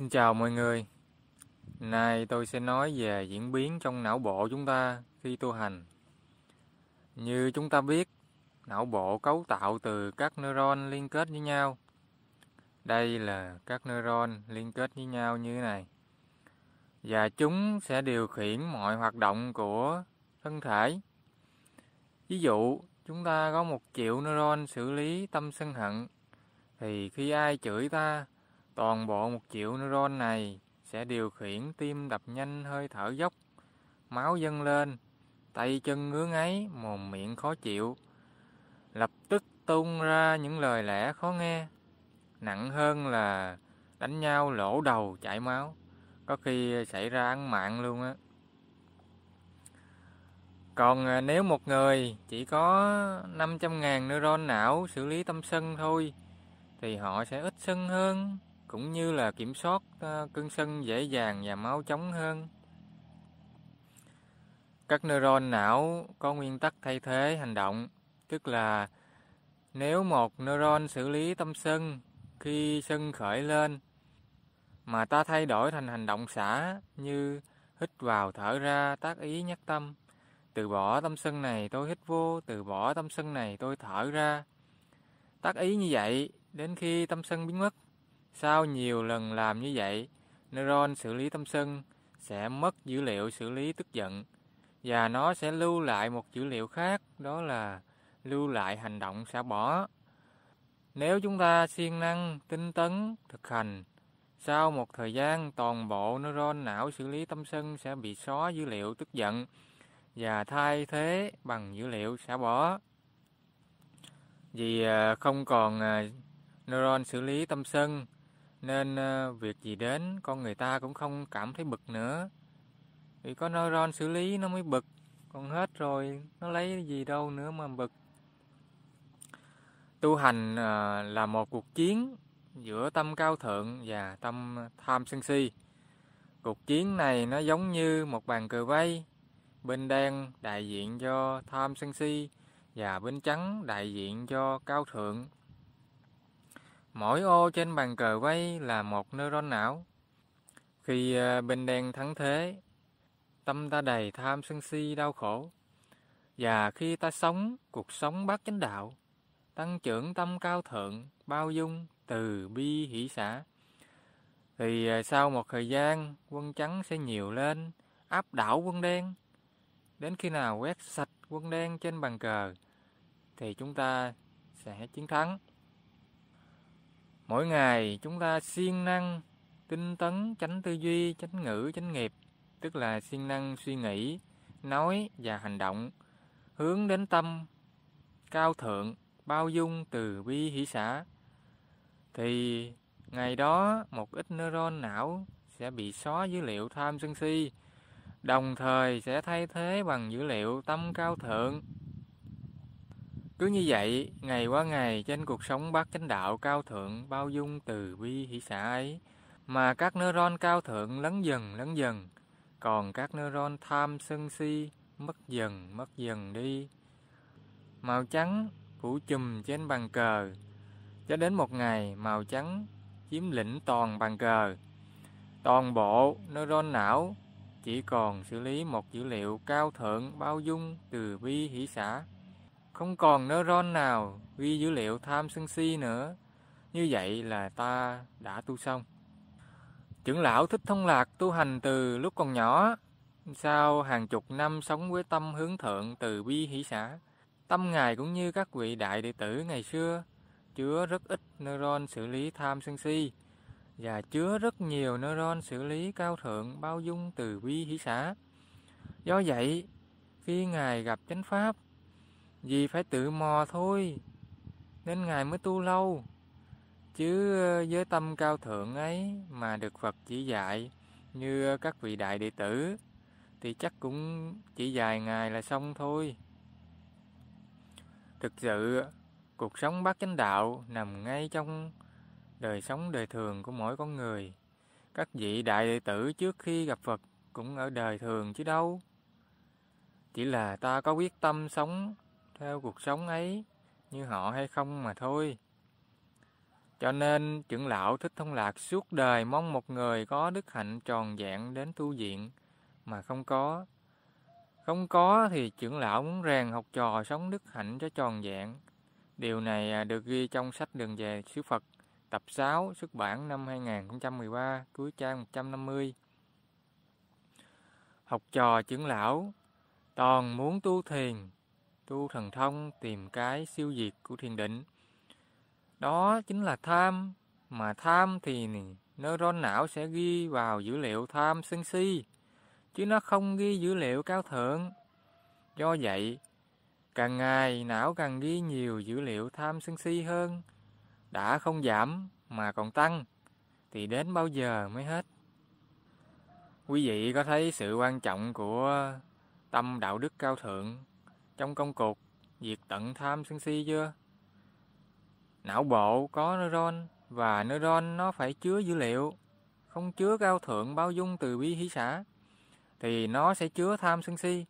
Xin chào mọi người. Nay tôi sẽ nói về diễn biến trong não bộ chúng ta khi tu hành. Như chúng ta biết, não bộ cấu tạo từ các neuron liên kết với nhau. Đây là các neuron liên kết với nhau như thế này. Và chúng sẽ điều khiển mọi hoạt động của thân thể. Ví dụ, chúng ta có một triệu neuron xử lý tâm sân hận. Thì khi ai chửi ta, toàn bộ một triệu neuron này sẽ điều khiển tim đập nhanh hơi thở dốc, máu dâng lên, tay chân ngứa ngáy, mồm miệng khó chịu. Lập tức tung ra những lời lẽ khó nghe. Nặng hơn là đánh nhau lỗ đầu chảy máu, có khi xảy ra ăn mạng luôn á. Còn à, nếu một người chỉ có 500.000 neuron não xử lý tâm sân thôi, thì họ sẽ ít sân hơn, cũng như là kiểm soát ờ, cơn sân dễ dàng và máu chóng hơn. Các neuron não có nguyên tắc thay thế hành động, tức là nếu một neuron xử lý tâm sân khi sân khởi lên mà ta thay đổi thành hành động xả như hít vào thở ra tác ý nhắc tâm từ bỏ tâm sân này tôi hít vô từ bỏ tâm sân này tôi thở ra tác ý như vậy đến khi tâm sân biến mất sau nhiều lần làm như vậy, neuron xử lý tâm sân sẽ mất dữ liệu xử lý tức giận và nó sẽ lưu lại một dữ liệu khác, đó là lưu lại hành động xả bỏ. Nếu chúng ta siêng năng, tinh tấn thực hành, sau một thời gian toàn bộ neuron não xử lý tâm sân sẽ bị xóa dữ liệu tức giận và thay thế bằng dữ liệu xả bỏ. Vì ờ, không còn ờ, neuron xử lý tâm sân nên ờ, việc gì đến con người ta cũng không cảm thấy bực nữa. Vì có neuron xử lý nó mới bực. Còn hết rồi, nó lấy gì đâu nữa mà bực. Tu hành ờ, là một cuộc chiến giữa tâm cao thượng và tâm tham sân si. Cuộc chiến này nó giống như một bàn cờ vây. Bên đen đại diện cho tham sân si và bên trắng đại diện cho cao thượng. Mỗi ô trên bàn cờ vây là một neuron não. Khi ờ, bên đen thắng thế, tâm ta đầy tham sân si đau khổ. Và khi ta sống cuộc sống bát chánh đạo, tăng trưởng tâm cao thượng, bao dung, từ bi hỷ xã, thì ờ, sau một thời gian quân trắng sẽ nhiều lên, áp đảo quân đen Đến khi nào quét sạch quân đen trên bàn cờ thì chúng ta sẽ chiến thắng. Mỗi ngày chúng ta siêng năng, tinh tấn, tránh tư duy, tránh ngữ, tránh nghiệp, tức là siêng năng suy nghĩ, nói và hành động, hướng đến tâm, cao thượng, bao dung, từ bi, hỷ xã. Thì ngày đó một ít neuron não sẽ bị xóa dữ liệu tham sân si, đồng thời sẽ thay thế bằng dữ liệu tâm cao thượng. Cứ như vậy, ngày qua ngày trên cuộc sống bát chánh đạo cao thượng bao dung từ bi hỷ xã ấy, mà các neuron cao thượng lấn dần lấn dần, còn các neuron tham sân si mất dần mất dần đi. Màu trắng phủ chùm trên bàn cờ, cho đến một ngày màu trắng chiếm lĩnh toàn bàn cờ. Toàn bộ neuron não chỉ còn xử lý một dữ liệu cao thượng bao dung từ bi hỷ xã. Không còn neuron nào ghi dữ liệu tham sân si nữa. Như vậy là ta đã tu xong. Trưởng lão Thích Thông Lạc tu hành từ lúc còn nhỏ. Sau hàng chục năm sống với tâm hướng thượng từ bi hỷ xã. Tâm Ngài cũng như các vị đại đệ tử ngày xưa, chứa rất ít neuron xử lý tham sân si và chứa rất nhiều neuron xử lý cao thượng bao dung từ bi hỷ xã. Do vậy, khi Ngài gặp chánh Pháp, vì phải tự mò thôi, nên Ngài mới tu lâu. Chứ ờ, với tâm cao thượng ấy mà được Phật chỉ dạy như các vị đại đệ tử, thì chắc cũng chỉ vài ngày là xong thôi. Thực sự, cuộc sống bát chánh đạo nằm ngay trong đời sống đời thường của mỗi con người. Các vị đại đệ tử trước khi gặp Phật cũng ở đời thường chứ đâu. Chỉ là ta có quyết tâm sống theo cuộc sống ấy như họ hay không mà thôi. Cho nên trưởng lão Thích Thông Lạc suốt đời mong một người có đức hạnh tròn vẹn đến tu viện, mà không có. Không có thì trưởng lão muốn rèn học trò sống đức hạnh cho tròn vẹn. Điều này à, được ghi trong sách Đường về sứ Phật, tập 6, xuất bản năm 2013, cuối trang 150. Học trò trưởng lão toàn muốn tu thiền, tu thần thông tìm cái siêu diệt của thiền định. Đó chính là tham, mà tham thì neuron não sẽ ghi vào dữ liệu tham sân si, chứ nó không ghi dữ liệu cao thượng. Do vậy, càng ngày não càng ghi nhiều dữ liệu tham sân si hơn, đã không giảm mà còn tăng, thì đến bao giờ mới hết? Quý vị có thấy sự quan trọng của tâm đạo đức cao thượng trong công cuộc diệt tận tham sân si chưa? Não bộ có neuron và neuron nó phải chứa dữ liệu, không chứa cao thượng bao dung từ bi hỷ xã thì nó sẽ chứa tham sân si.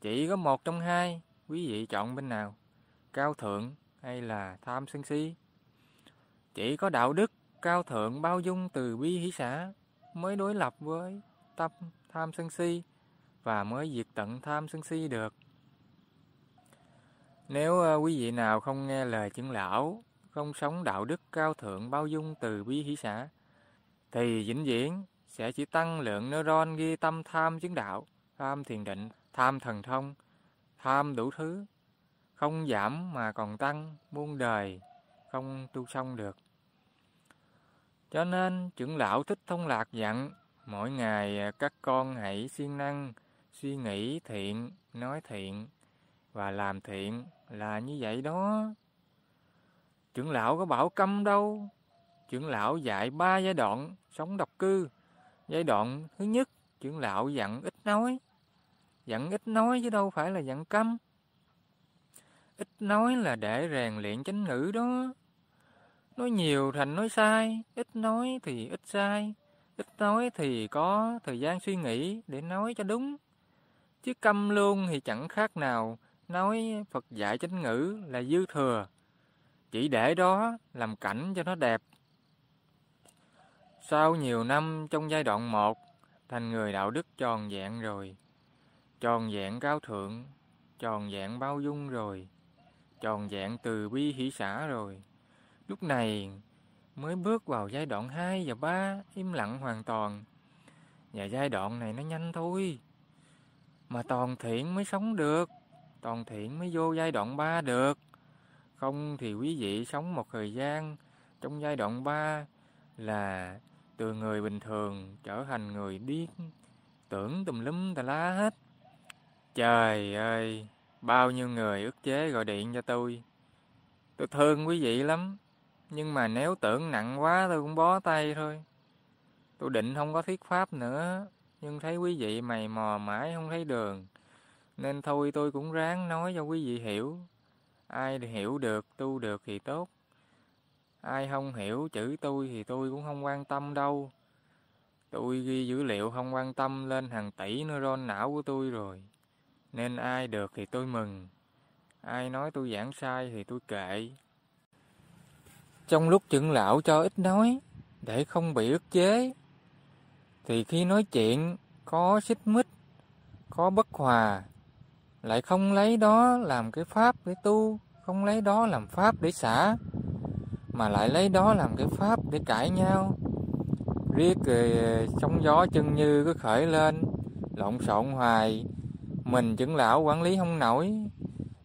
Chỉ có một trong hai, quý vị chọn bên nào? Cao thượng hay là tham sân si? Chỉ có đạo đức cao thượng bao dung từ bi hỷ xã mới đối lập với tâm tham sân si và mới diệt tận tham sân si được. Nếu ờ, quý vị nào không nghe lời chứng lão, không sống đạo đức cao thượng bao dung từ bi hỷ xã, thì vĩnh viễn sẽ chỉ tăng lượng neuron ghi tâm tham chứng đạo, tham thiền định, tham thần thông, tham đủ thứ, không giảm mà còn tăng, muôn đời, không tu xong được. Cho nên trưởng lão thích thông lạc dặn, mỗi ngày ờ, các con hãy siêng năng, suy nghĩ thiện, nói thiện và làm thiện là như vậy đó. Trưởng lão có bảo câm đâu. Trưởng lão dạy ba giai đoạn sống độc cư. Giai đoạn thứ nhất, trưởng lão dặn ít nói. Dặn ít nói chứ đâu phải là dặn câm. Ít nói là để rèn luyện chánh ngữ đó. Nói nhiều thành nói sai, ít nói thì ít sai, ít nói thì có thời gian suy nghĩ để nói cho đúng. Chứ câm luôn thì chẳng khác nào nói Phật dạy chánh ngữ là dư thừa. Chỉ để đó làm cảnh cho nó đẹp. Sau nhiều năm trong giai đoạn một thành người đạo đức tròn vẹn rồi. Tròn vẹn cao thượng, tròn vẹn bao dung rồi, tròn vẹn từ bi hỷ xã rồi. Lúc này mới bước vào giai đoạn 2 và 3 im lặng hoàn toàn. Và giai đoạn này nó nhanh thôi. Mà toàn thiện mới sống được, toàn thiện mới vô giai đoạn 3 được. Không thì quý vị sống một thời gian trong giai đoạn 3 là từ người bình thường trở thành người điếc, tưởng tùm lum tà lá hết. Trời ơi, bao nhiêu người ức chế gọi điện cho tôi. Tôi thương quý vị lắm, nhưng mà nếu tưởng nặng quá tôi cũng bó tay thôi. Tôi định không có thuyết pháp nữa, nhưng thấy quý vị mày mò mãi không thấy đường. Nên thôi tôi cũng ráng nói cho quý vị hiểu. Ai hiểu được, tu được thì tốt. Ai không hiểu chữ tôi thì tôi cũng không quan tâm đâu. Tôi ghi dữ liệu không quan tâm lên hàng tỷ neuron não của tôi rồi. Nên ai được thì tôi mừng. Ai nói tôi giảng sai thì tôi kệ. Trong lúc trưởng lão cho ít nói, để không bị ức chế, thì khi nói chuyện có xích mích, có bất hòa, lại không lấy đó làm cái pháp để tu, không lấy đó làm pháp để xả, mà lại lấy đó làm cái pháp để cãi nhau. Riết rồi gió chân như cứ khởi lên, lộn xộn hoài, mình trưởng lão quản lý không nổi,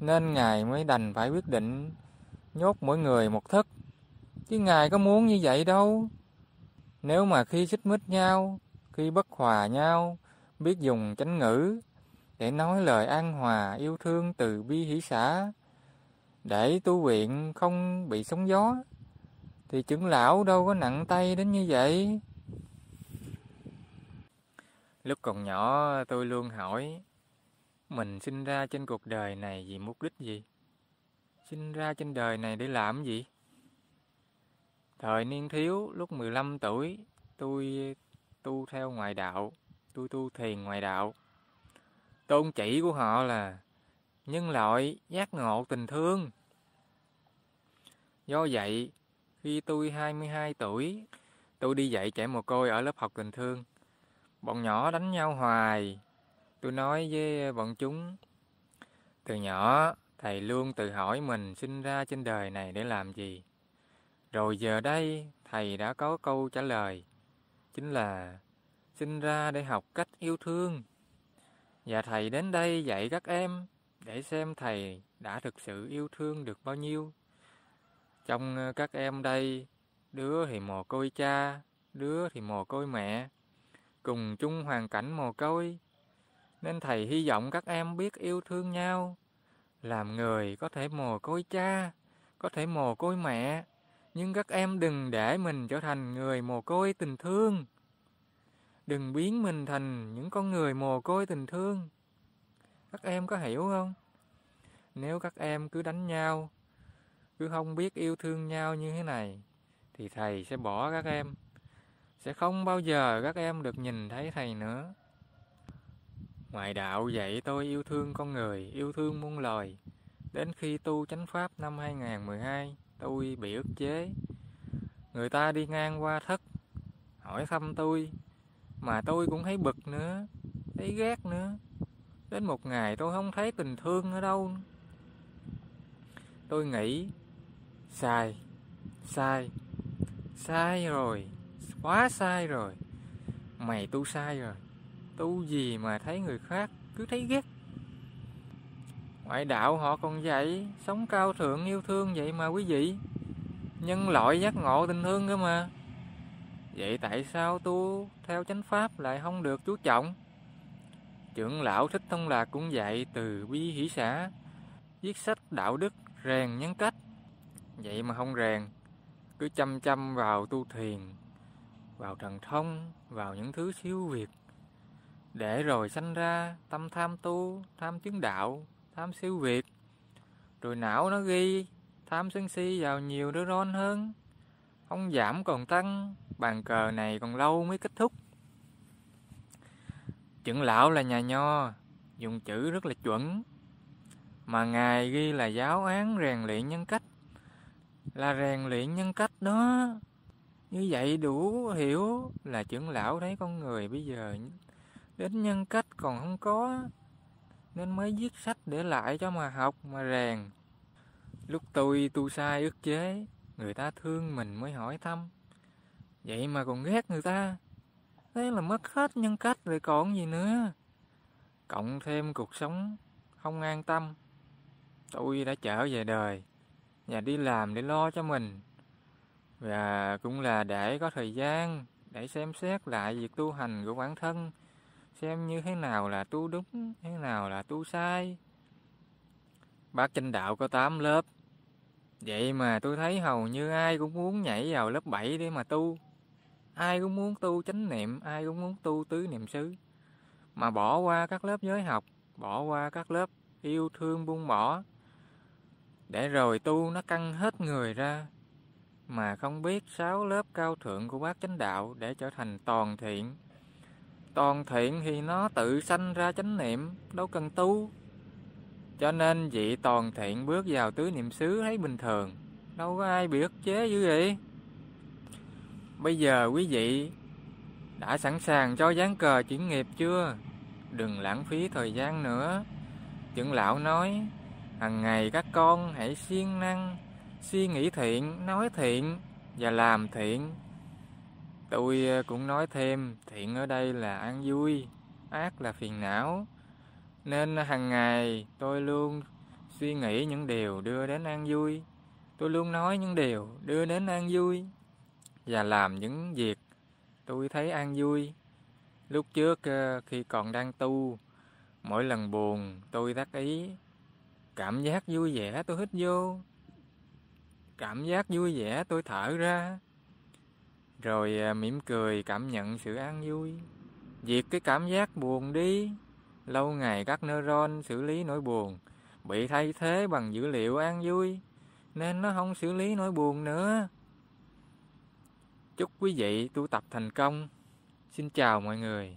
nên ngài mới đành phải quyết định nhốt mỗi người một thức Chứ Ngài có muốn như vậy đâu. Nếu mà khi xích mích nhau, khi bất hòa nhau, biết dùng chánh ngữ để nói lời an hòa, yêu thương từ bi hỷ xã, để tu viện không bị sóng gió, thì trưởng lão đâu có nặng tay đến như vậy. Lúc còn nhỏ tôi luôn hỏi, mình sinh ra trên cuộc đời này vì mục đích gì? Sinh ra trên đời này để làm gì? Thời niên thiếu, lúc 15 tuổi, tôi tu theo ngoại đạo, tôi tu thiền ngoại đạo. Tôn chỉ của họ là nhân loại giác ngộ tình thương. Do vậy, Khi tôi 22 tuổi, tôi đi dạy trẻ mồ côi ở lớp học tình thương. Bọn nhỏ đánh nhau hoài. Tôi nói với bọn chúng, từ nhỏ thầy luôn tự hỏi mình sinh ra trên đời này để làm gì. Rồi giờ đây thầy đã có câu trả lời, chính là sinh ra để học cách yêu thương. Và thầy đến đây dạy các em để xem thầy đã thực sự yêu thương được bao nhiêu. Trong ờ, các em đây, đứa thì mồ côi cha, đứa thì mồ côi mẹ, cùng chung hoàn cảnh mồ côi. Nên thầy hy vọng các em biết yêu thương nhau, làm người có thể mồ côi cha, có thể mồ côi mẹ, nhưng các em đừng để mình trở thành người mồ côi tình thương. Đừng biến mình thành những con người mồ côi tình thương. Các em có hiểu không? Nếu các em cứ đánh nhau, cứ không biết yêu thương nhau như thế này, thì thầy sẽ bỏ các em. Sẽ không bao giờ các em được nhìn thấy thầy nữa. Ngoại đạo dạy tôi yêu thương con người, yêu thương muôn loài. Đến khi tu chánh pháp năm 2012, tôi bị ức chế. Người ta đi ngang qua thất, hỏi thăm tôi, mà tôi cũng thấy bực nữa, thấy ghét nữa. Đến một ngày tôi không thấy tình thương ở đâu. Tôi nghĩ, sai, sai, sai rồi, quá sai rồi. Mày tu sai rồi, tu gì mà thấy người khác cứ thấy ghét. Ngoại đạo họ còn vậy, sống cao thượng yêu thương vậy mà quý vị. Nhân loại giác ngộ tình thương cơ mà. Vậy tại sao tu theo chánh pháp lại không được chú trọng? Trưởng lão Thích Thông Lạc cũng dạy từ bi hỷ xã, viết sách đạo đức rèn nhân cách. Vậy mà không rèn, cứ chăm chăm vào tu thiền, vào thần thông, vào những thứ siêu việt. Để rồi sanh ra tâm tham tu, tham chứng đạo, tham siêu việt. Rồi não nó ghi tham sân si vào nhiều neuron hơn. Không giảm còn tăng, bàn cờ này còn lâu mới kết thúc. Trưởng lão là nhà nho, dùng chữ rất là chuẩn. Mà Ngài ghi là giáo án rèn luyện nhân cách. Là rèn luyện nhân cách đó. Như vậy đủ hiểu là trưởng lão thấy con người bây giờ đến nhân cách còn không có. Nên mới viết sách để lại cho mà học mà rèn. Lúc tôi tu sai ức chế, người ta thương mình mới hỏi thăm. Vậy mà còn ghét người ta. Thế là mất hết nhân cách rồi còn gì nữa. Cộng thêm cuộc sống không an tâm. Tôi đã trở về đời và đi làm để lo cho mình. Và cũng là để có thời gian để xem xét lại việc tu hành của bản thân. Xem như thế nào là tu đúng, thế nào là tu sai. Bác chánh đạo có 8 lớp. Vậy mà tôi thấy hầu như ai cũng muốn nhảy vào lớp 7 để mà tu. Ai cũng muốn tu chánh niệm, ai cũng muốn tu tứ niệm xứ. Mà bỏ qua các lớp giới học, bỏ qua các lớp yêu thương buông bỏ. Để rồi tu nó căng hết người ra. Mà không biết sáu lớp cao thượng của bác chánh đạo để trở thành toàn thiện. Toàn thiện thì nó tự sanh ra chánh niệm, đâu cần tu. Cho nên vị toàn thiện bước vào tứ niệm xứ thấy bình thường. Đâu có ai bị ức chế dữ vậy. Bây giờ quý vị đã sẵn sàng cho dáng cờ chuyển nghiệp chưa? Đừng lãng phí thời gian nữa. Trưởng lão nói, hàng ngày các con hãy siêng năng, suy nghĩ thiện, nói thiện và làm thiện. Tôi cũng nói thêm, thiện ở đây là an vui, ác là phiền não. Nên hàng ngày tôi luôn suy nghĩ những điều đưa đến an vui. Tôi luôn nói những điều đưa đến an vui và làm những việc tôi thấy an vui. Lúc trước ờ, khi còn đang tu, mỗi lần buồn tôi đắc ý, cảm giác vui vẻ tôi hít vô, cảm giác vui vẻ tôi thở ra, rồi ờ, mỉm cười cảm nhận sự an vui. Diệt cái cảm giác buồn đi, lâu ngày các neuron xử lý nỗi buồn bị thay thế bằng dữ liệu an vui, nên nó không xử lý nỗi buồn nữa. Chúc quý vị tu tập thành công. Xin chào mọi người.